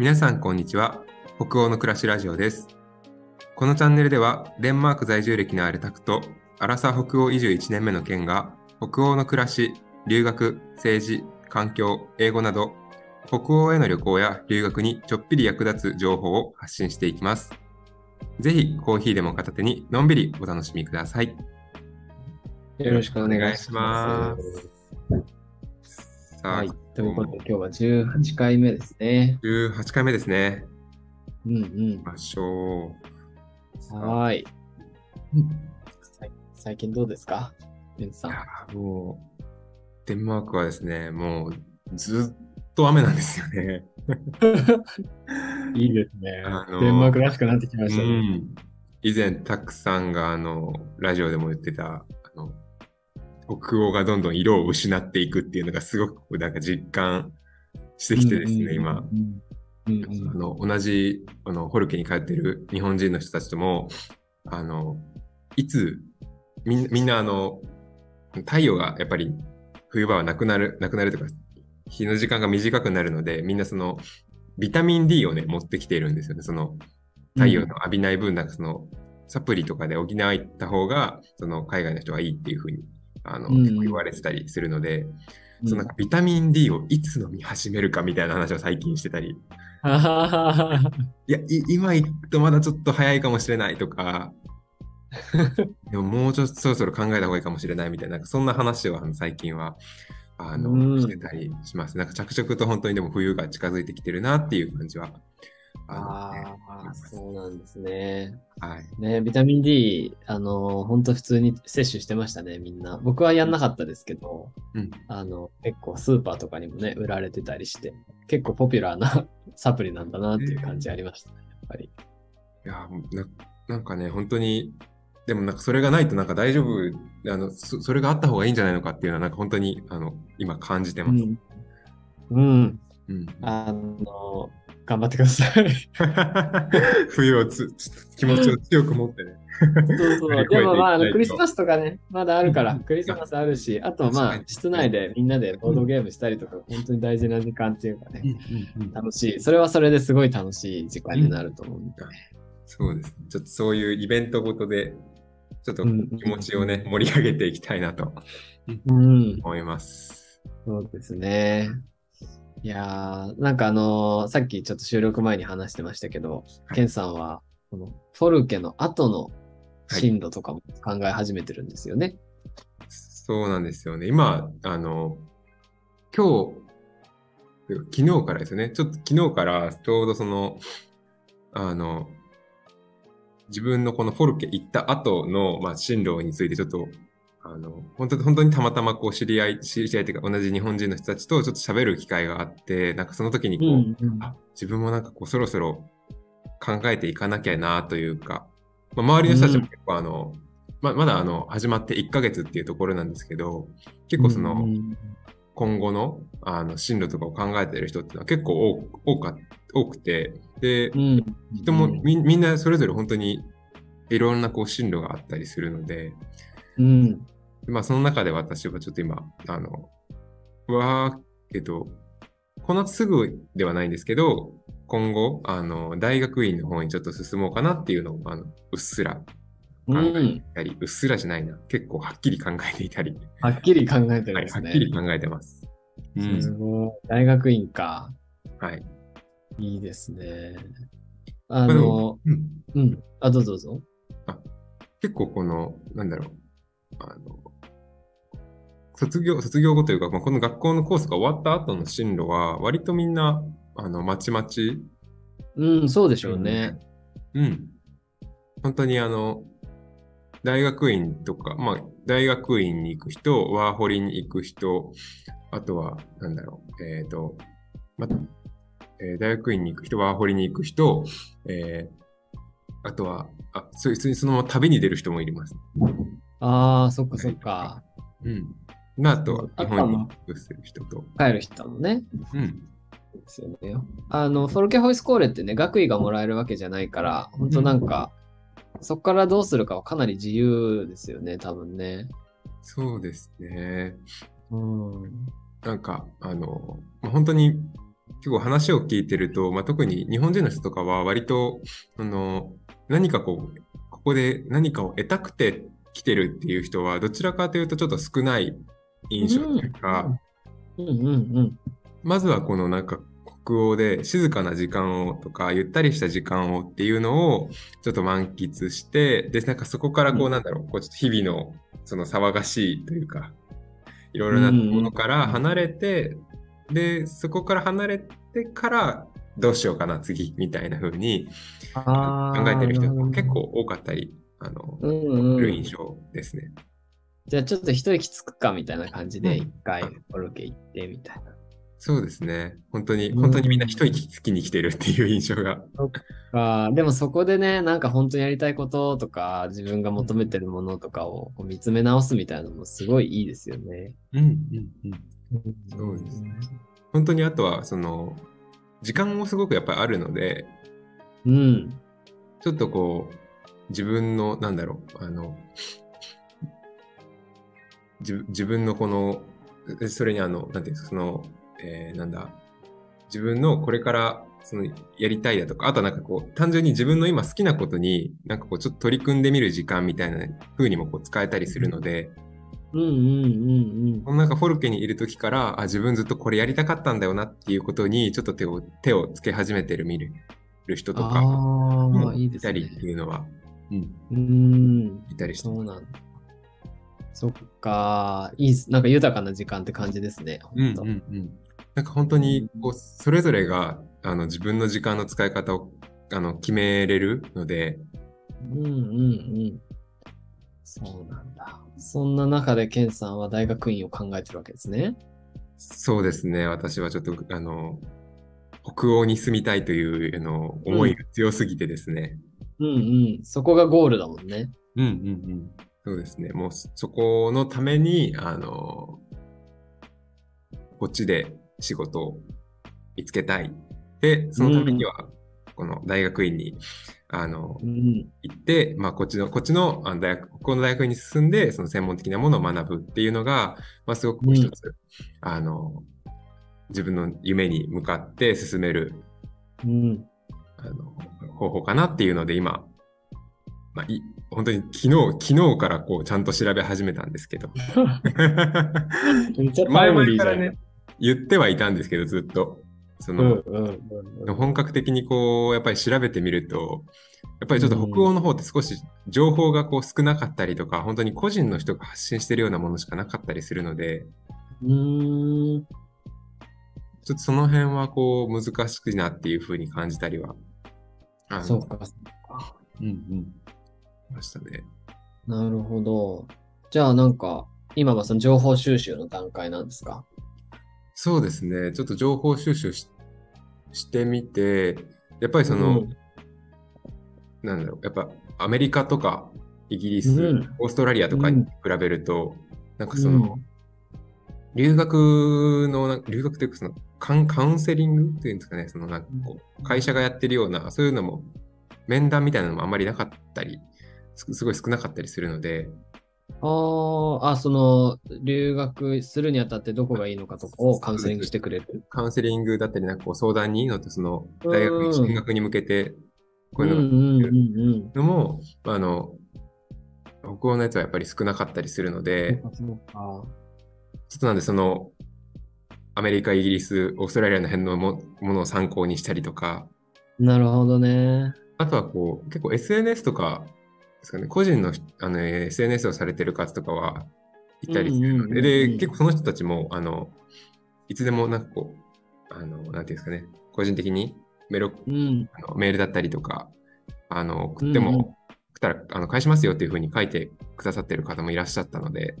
皆さんこんにちは。北欧の暮らしラジオです。このチャンネルではデンマーク在住歴のあるタクとアラサ北欧移住1年目の県が北欧の暮らし留学政治環境英語など北欧への旅行や留学にちょっぴり役立つ情報を発信していきます。ぜひコーヒーでも片手にのんびりお楽しみください。よろしくお願いします。はい。ということで、今日は18回目ですね。18回目ですねうんうん。ましょうはーい。最近どうですか？ベンさん。いやーもう、デンマークはですね、もうずっと雨なんですよね。いいですねあのーデンマークらしくなってきまうしたね。ん、以前、たくさんがあのラジオでも言ってた、あの北欧がどんどん色を失っていくっていうのがすごくなんか実感してきてですね、今。。あの同じあのホルケに通ってる日本人の人たちともあのいつみんみんなあの太陽がやっぱり冬場はなくなるなくなるとか日の時間が短くなるのでみんなそのビタミン D をね持ってきているんですよねその太陽の浴びない分なんかそのサプリとかで補った方がその海外の人はいいっていうふうにあの、うん。結構言われてたりするので、うん。そのなんかビタミン D をいつ飲み始めるかみたいな話を最近してたり。いや、い今行くとまだちょっと早いかもしれないとか、でももうちょっとそろそろ考えた方がいいかもしれないみたいな、なんかそんな話を最近はあの、うん。してたりします。なんか着々と本当にでも冬が近づいてきてるなっていう感じは。ああ、そうなんですね。はい。ね、ビタミン D、あの、本当普通に摂取してましたね、みんな。僕はやんなかったですけど、うんあの、結構スーパーとかにもね、売られてたりして、結構ポピュラーな サプリなんだなっていう感じありましたね、やっぱり。いやな、なんかね、本当に、でもなんかそれがないとなんか大丈夫、あのそそれがあった方がいいんじゃないのかっていうのは、なんか本当にあの今感じてます。うん。うん。うんあの、頑張ってください。冬をつ気持ちを 強く持ってね。そうそう。でもまあ、あのクリスマスとかね、まだあるから、クリスマスあるし、あとまあ室内でみんなでボードゲームしたりとか、本当に大事な時間っていうかね、うん楽しい。それはそれですごい楽しい時間になると思うんで。そうですね。ちょっとそういうイベントごとで、ちょっとうん気持ちをね、盛り上げていきたいなとうん。思います。そうですね。いやー、なんかあのーさっきちょっと収録前に話してましたけど、はいケンさんは、このフォルケの後の進路とかも考え始めてるんですよね。そうなんですよね。今、あの、今日、昨日からですよね。ちょっと昨日からちょうどその、あの、自分のこのフォルケ行った後の、まあ、進路についてちょっと、あの、本当本当にたまたまこう知り合い、知り合いというか同じ日本人の人たちとちょっと喋る機会があって、なんかその時にこう、うんあ自分もなんかこうそろそろ考えていかなきゃなというか、まあ、周りの人たちも結構あの、ままだあの始まって1ヶ月っていうところなんですけど、結構そのうん今後のあの進路とかを考えている人っていうのは結構多多か多くて、でう、ん。人もみみんなそれぞれ本当にいろんなこう進路があったりするので、うん。まあその中で私はちょっと今、あの、は、えっと、この後すぐではないんですけど、今後、あの、大学院の方にちょっと進もうかなっていうのを、あの、うっすらう考えていん。たり、うっすらじゃないな、結構はっきり考えていたり、はっきり考えてるはい、んですね。はっきり考えてます。うんすごい。大学院か。はい。いいですね。あのも、うんうん。あ、どうぞどうぞ。結構この、なんだろう、あの、卒業、卒業後というか、まあ、この学校のコースが終わった後の進路は、割とみんな、あの、まちまちうん、そうでしょうね。うん。本当にあの、大学院とか、まあ、大学院に行く人、ワーホリに行く人、あとは、なんだろう、えっ、と、まえー大学院に行く人、ワーホリに行く人、えーあとは、あ、そう普通にそのまま旅に出る人もいます。ああ、そっかそっか。うん。まあ、あとは、あ日本に行くする人と。帰る人もね。うん。ですよね。あの、フォルケホイスコーレってね、学位がもらえるわけじゃないから、本当なんか、そこからどうするかはかなり自由ですよね、多分ね。そうですね。うん。なんか、あの、まあ本当に結構話を聞いてると、まあ、特に日本人の人とかは割と、あの、何かこう、ここで何かを得たくて来てるっていう人は、どちらかというとちょっと少ない印象というか、うん。うん。うん。まずはこのなんか北欧で静かな時間をとか、ゆったりした時間をっていうのをちょっと満喫して、で、なんかそこからこううん。なんだろう、こうちょっと日々のその騒がしいというか、いろいろなものから離れて、で、そこから離れてからどうしようかな、次、みたいな風に考えてる人なほど。が結構多かったり、あの、うんうん。印象ですね。じゃあちょっと一息つくかみたいな感じでうん一回コロケ行ってみたいな。そうですね。本当に、うん本当にみんな一息つきに来てるっていう印象が。あーでもそこでね、なんか本当にやりたいこととか、自分が求めてるものとかを見つめ直すみたいなのもすごいいいですよね。うんうんうん。そうですね。本当にあとは、その、時間もすごくやっぱりあるので、うん。ちょっとこう、自分の、なんだろう、あの、自自分のこの、えそれにあの、なんていうんですか、その、えーなんだ、自分のこれから、その、やりたいだとか、あとはなんかこう、単純に自分の今好きなことに、なんかこう、ちょっと取り組んでみる時間みたいな風にもこう使えたりするので、うんうんうんこのなんかフォルケにいる時から、あ、自分ずっとこれやりたかったんだよなっていうことに、ちょっと手を、手をつけ始めてる見るる人うん。とかもああ、いいですねいたりっ。ていうのは、うん、うん。いたりしてそうなんだ。そっか。いい。なんか豊かな時間って感じですね。うん本当うんうん。なんか本当にこうそれぞれがあの自分の時間の使い方をあの決めれるので、うんうんうん。そうなんだ。そんな中で、ケンさんは大学院を考えてるわけですね。そうですね、私はちょっとあの北欧に住みたいというあの思いが強すぎてですね。うんうん。そこがゴールだもんね。うんうんうん。そうですね、もうそこのために、あの、こっちで仕事を見つけたい。で、そのためには、この大学院に、あの、うん。行って、まあ、こっちの、こっちのあの大学、ここの大学に進んで、その専門的なものを学ぶっていうのが、まあ、すごく一つ、あの、自分の夢に向かって進める、うん。あの、方法かなっていうので、今、まあ、い本当に昨日、昨日からこう、ちゃんと調べ始めたんですけど。前イムリーじゃん。々からね、言ってはいたんですけど、ずっと。そうんの、うんうんうん。本格的にこう、やっぱり調べてみると、やっぱりちょっと北欧の方って少し情報がこう少なかったりとか、本当に個人の人が発信してるようなものしかなかったりするので、うーん。ちょっとその辺はこう難しくなっていうふうに感じたりは、そうか。うんうん、ましたね。なるほど。じゃあなんか、今はその情報収集の段階なんですか？そうですね。ちょっと情報収集ししてみて、やっぱりその、うん。なんだろう、やっぱアメリカとかイギリス、うん。オーストラリアとかに比べると、なんかその、うん。留学のな、留学というかそのカウン、カウンセリングっていうんですかね、そのなんかこう、会社がやってるような、そういうのも、面談みたいなのもあんまりなかったり、すすごい少なかったりするので、あーあ、その、留学するにあたってどこがいいのかとかをカウンセリングしてくれる？カウンセリングだったり、なんかこう相談に乗って、そのうん大学に進学に向けて、こういうののも、あの、北欧のやつはやっぱり少なかったりするのうん。で、ちょっとなんでその、アメリカ、イギリス、オーストラリアの辺のもものを参考にしたりとか、なるほどね。あとはこう、結構 SNS とかですかね、個人のあの SNS をされてる方とかはいたりするので、うんうんうんうんで、結構その人たちも、あの、いつでもなんかこう、あの、なんていうんですかね、個人的にメロうん。あのメールだったりとか、あの、送ってうんうんも、送ったらあの返しますよっていうふうに書いてくださってる方もいらっしゃったので、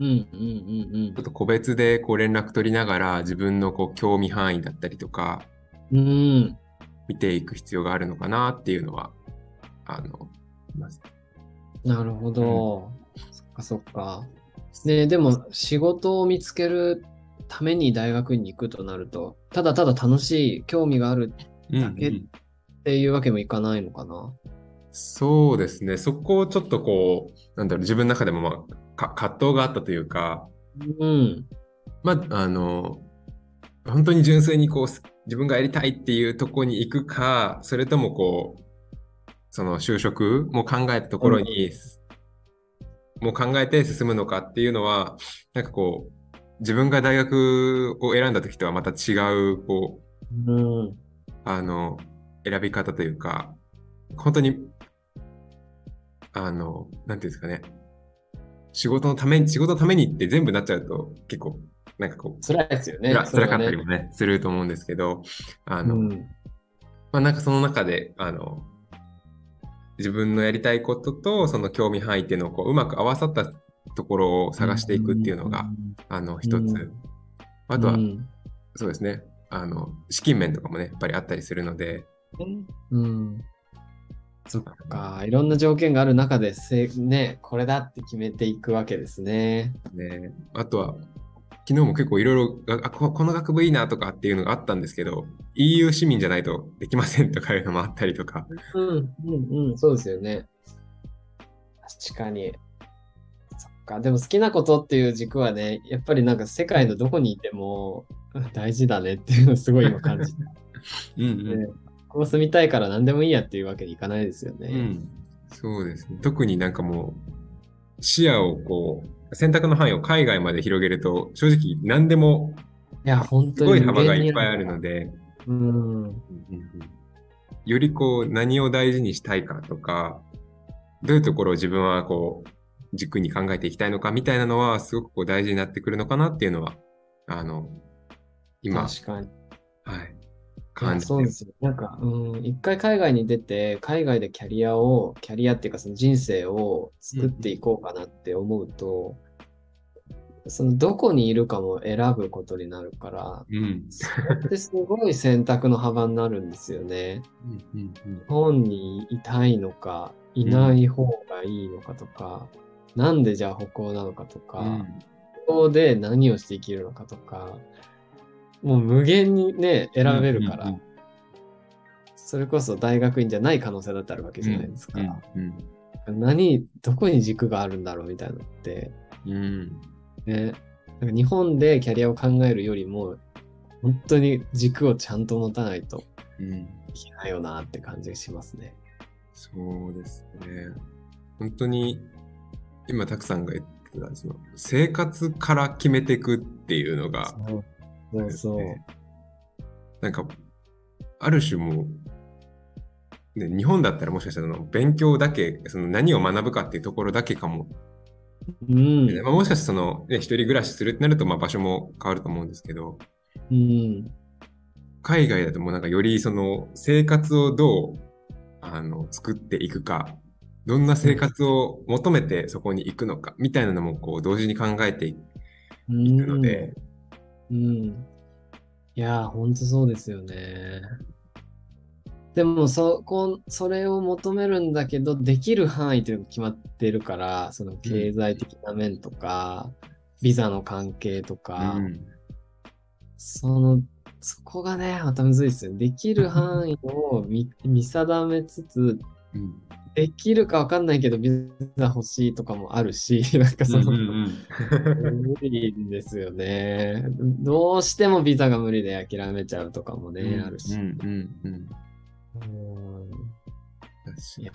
うんうんうんちょっと個別でこう連絡取りながら自分のこう興味範囲だったりとか、うん。うん。見ていく必要があるのかなっていうのは、あの、思います。なるほど。そっかそっか。ねでも仕事を見つけるために大学院に行くとなると、ただただ楽しい、興味があるだけうんうんっていうわけもいかないのかな？そうですね。そこをちょっとこう、なんだろう、自分の中でもまあ、か葛藤があったというか、うん。まあ、あの、本当に純粋にこう、す自分がやりたいっていうところに行くか、それともこう、その就職も考えたところに、もう考えて進むのかっていうのは、なんかこう、自分が大学を選んだ時とはまた違う、こう、うん。あの、選び方というか、本当に、あの、なんていうんですかね、仕事のために、仕事のためにって全部なっちゃうと、結構、なんかこう、辛いですよね。辛辛かったりも。もね、すると思うんですけど、あの、うん。まあなんかその中で、あの、自分のやりたいことと、その興味範囲っていうのをこううまく合わさったところを探していくっていうのが、あの、一つ。うんあとは、うんそうですね、あの、資金面とかもね、やっぱりあったりするので、うん。そっか。いろんな条件がある中でせ、ね、これだって決めていくわけですね。ね、あとは、昨日も結構いろいろあこ、この学部いいなとかっていうのがあったんですけど、EU 市民じゃないとできませんとかいうのもあったりとか、うん、うん、うん、そうですよね。確かに。そっか。でも好きなことっていう軸はね、やっぱりなんか世界のどこにいてもうん大事だねっていうのをすごい今感じて。うんうんねここ住みたいから何でもいいやっていうわけにいかないですよね。うん、そうですね。特になんかもう、視野をこう、選択の範囲を海外まで広げると、正直何でもいや、本す当にごい幅がいっぱいあるので、うん。よりこう何を大事にしたいかとか、どういうところを自分はこう軸に考えていきたいのかみたいなのはすごくこう大事になってくるのかなっていうのは、あの、今、感じそうですよ。なんか、うん、一回海外に出て、海外でキャリアを、キャリアっていうかその人生を作っていこうかなって思うと、そのどこにいるかも選ぶことになるから、うん。それってすごい選択の幅になるんですよね。うんうん日本にいたいのか、いない方がいいのかとか、なんでじゃあ北欧なのかとか、うん北欧で何をして生きるのかとか、もう無限にね、選べるから、うんうんそれこそ大学院じゃない可能性だってあるわけじゃないですか。うん何、どこに軸があるんだろうみたいなのって、うん。うんね、なんか日本でキャリアを考えるよりも、本当に軸をちゃんと持たないとうん。いけないよなって感じがしますね。そうですね。本当に、今、たくさんが言ってた、その、生活から決めていくっていうのが、そうそうなんか、ある種もう、ね、日本だったらもしかしたら勉強だけ、その何を学ぶかっていうところだけかも。うん。まあ、もしかしてその、ね、一人暮らしするってなると、まあ場所も変わると思うんですけど、うん。海外だともうなんかよりその生活をどうあの作っていくか、どんな生活を求めてそこに行くのかみたいなのもこう同時に考えていくので、うん。いやー、ほんとそうですよね。でも、そこ、それを求めるんだけど、できる範囲というのが決まってるから、その経済的な面とか、ビザの関係とか、うんその、そこがね、またむずいですよね。できる範囲を見見定めつつ、うんできるかわかんないけど、ビザ欲しいとかもあるし、なんかその、無理ですよね。どうしてもビザが無理で諦めちゃうとかもね、あるし。うんうんうんいや、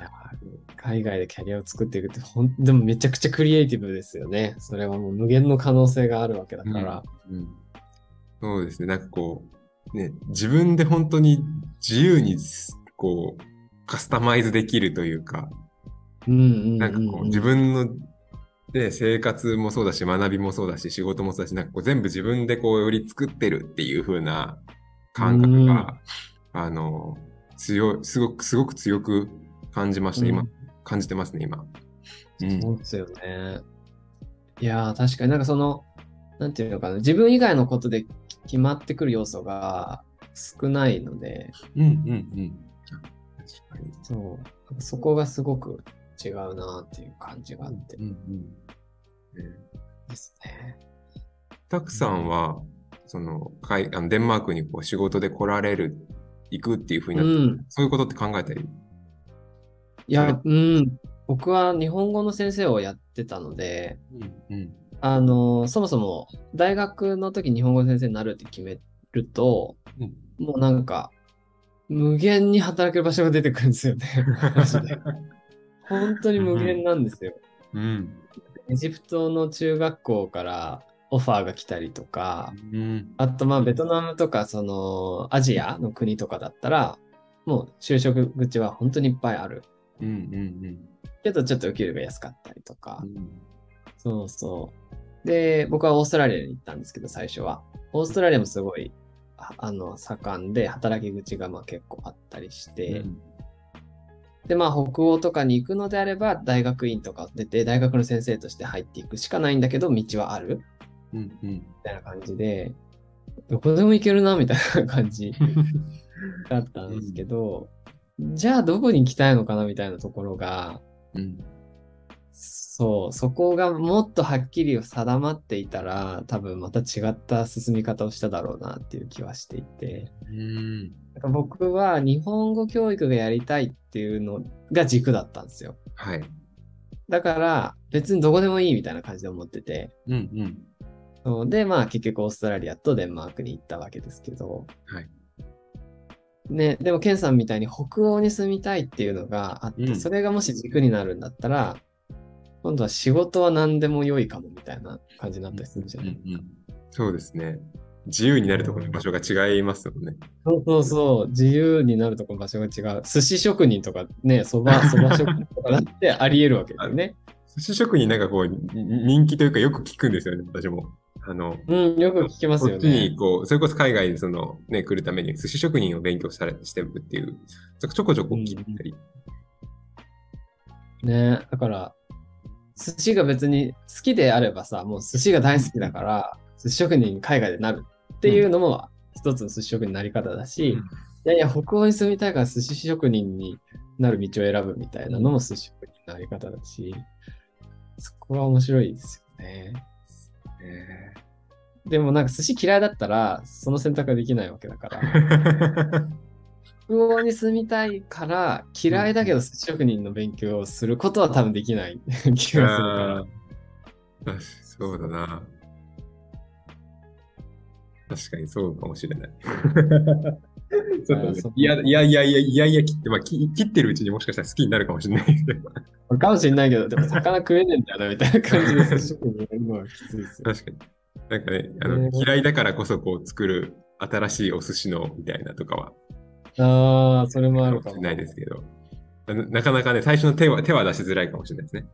海外でキャリアを作っていくって、ほん、でもめちゃくちゃクリエイティブですよね。それはもう無限の可能性があるわけだから。うんそうですね、なんかこう、ね、自分で本当に自由にこうカスタマイズできるというか、なんかこう自分の、ね、生活もそうだし、学びもそうだし、仕事もそうだし、なんかこう全部自分でこうより作ってるっていう風な感覚が、あの、強い、すごく、すごく強く感じました、今うん。感じてますね、今。うんそうですよね。いやー、確かになんかその、なんていうのかな、自分以外のことで決まってくる要素が少ないので、うんうんうん。確かに。そう、そこがすごく違うなっていう感じがあってうんうんねですね。たくさんは、その、かいあのデンマークにこう仕事で来られる、行くっていう風にうなって、ん。そういうことって考えたり？いや、うん。僕は日本語の先生をやってたので、うんうんあの、そもそも大学の時日本語の先生になるって決めると、うんもうなんか、無限に働ける場所が出てくるんですよね。本当に無限なんですよ。うん。エジプトの中学校からオファーが来たりとか、うん。あとまあベトナムとかそのアジアの国とかだったら、もう就職口は本当にいっぱいある。うん。うん。けどちょっとお給料が安かったりとかう。ん。そうそう。で、僕はオーストラリアに行ったんですけど、最初は。オーストラリアもすごい、ああの、盛んで、働き口がまあ結構あったりして、で、まあ、北欧とかに行くのであれば、大学院とか出て、大学の先生として入っていくしかないんだけど、道はあるうん。うん。みたいな感じで、どこでも行けるな、みたいな感じだったんですけど、じゃあどこに行きたいのかな、みたいなところが、うん。そう、そこがもっとはっきり定まっていたら、多分また違った進み方をしただろうなっていう気はしていて、うん。か僕は日本語教育がやりたいっていうのが軸だったんですよ。はい。だから別にどこでもいいみたいな感じで思ってて、うん。うん。そうで、まあ結局オーストラリアとデンマークに行ったわけですけど、はい。ね、でもケンさんみたいに北欧に住みたいっていうのがあって、うんそれがもし軸になるんだったら、今度は仕事は何でも良いかもみたいな感じになったりするんじゃうん。ない、うん。そうですね。自由になるところの場所が違いますよね。そうそうそう、自由になるところ場所が違う。寿司職人とかね、そば、そば職人とかだってあり得るわけだよね。寿司職人なんかこう、に人気というかよく聞くんですよね、私も。あの、うん、よく聞きますよこっちにね。こう、それこそ海外にその、ね、来るために寿司職人を勉強されしてるっていう、ちょこちょこ聞いたり。ね、だから、寿司が別に好きであればさ、もう寿司が大好きだから、寿司職人に海外でなるっていうのも一つの寿司職人のなり方だし、うん。いやいや、北欧に住みたいから寿司職人になる道を選ぶみたいなのも寿司職人のなり方だし、そこは面白いですよね。ねでもなんか寿司嫌いだったら、その選択はできないわけだから、北欧に住みたいから、嫌いだけど寿司職人の勉強をすることは多分できない気がするからそうだな。確かにそうかもしれない。ちょっといやいやいやいやいやいや切って、まあ、き切ってるうちにもしかしたら好きになるかもしれないけど。かもしれないけど、でも魚食えねえんだよな、みたいな感じで寿司職人やるのはきついですよ。確かに。なんかね、あのね嫌いだからこそこう作る新しいお寿司のみたいなとかはああ、それもあるかも。しれないですけど、ななかなかね、最初の手は手は出しづらいかもしれないですね。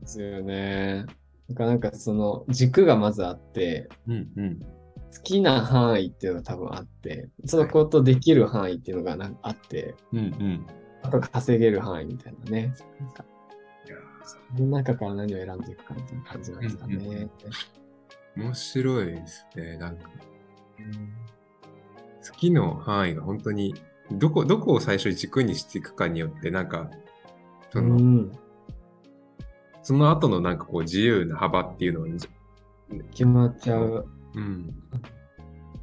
ですよね。なんかなんかその軸がまずあって、うんうん。好きな範囲っていうのが多分あって、そのことできる範囲っていうのがなんかあって、うんうん。あと稼げる範囲みたいなね。なんかいやその中から何を選んでいくかみたいな感じなんですかね。うんうん面白いですね。なんか、好きの範囲が本当に、どこ、どこを最初に軸にしていくかによって、なんか、その、うん、その後のなんかこう自由な幅っていうのは、決まっちゃう。うん。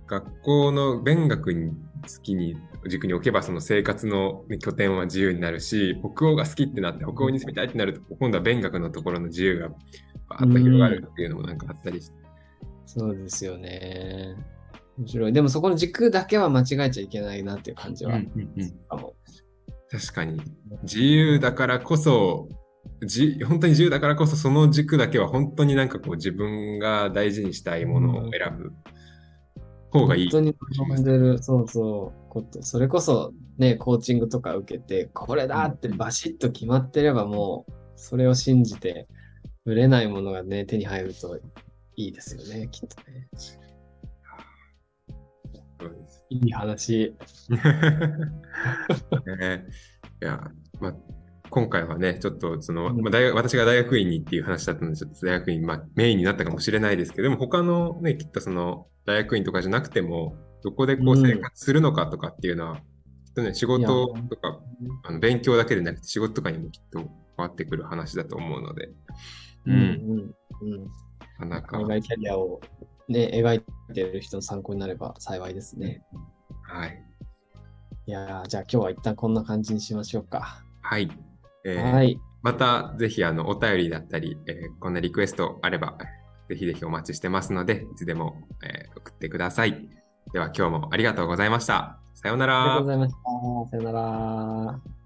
学校の勉学に好きに軸に置けばその生活のね拠点は自由になるし北欧が好きってなって北欧に住みたいってなると今度は勉学のところの自由がバーッと広がるっていうのもなんかあったりして、そうですよね。面白い。でもそこの軸だけは間違えちゃいけないなっていう感じは。うんうんうんかも確かに自由だからこそじ本当に自由だからこそその軸だけは本当になんかこう自分が大事にしたいものを選ぶ方がいい。本当に望んでる、そうそう、こと。それこそね、コーチングとか受けて、これだってバシッと決まってればもう、それを信じて、売れないものがね、手に入るといいですよね、きっとね。そうですいい話。ね。いや、まあ、今回はね、ちょっとその、うん。まあ、大学私が大学院にっていう話だったので、ちょっと大学院、まあ、メインになったかもしれないですけど、でも他のね、きっとその大学院とかじゃなくても、どこでこううん。生活するのかとかっていうのは、きっとね、仕事とか、あの勉強だけでなくて仕事とかにもきっと変わってくる話だと思うので、うん、うんうん。うん。なかなか、海外キャリアをね、描いてる人の参考になれば幸いですね。はい。いやーじゃあ今日は一旦こんな感じにしましょうか。はい。えーはい。また、ぜひ、あの、お便りだったり、えーこんなリクエストあれば、ぜひぜひお待ちしてますので、いつでも、えー送ってください。では今日もありがとうございました。さようならありがとうご。ざいました。さよなら。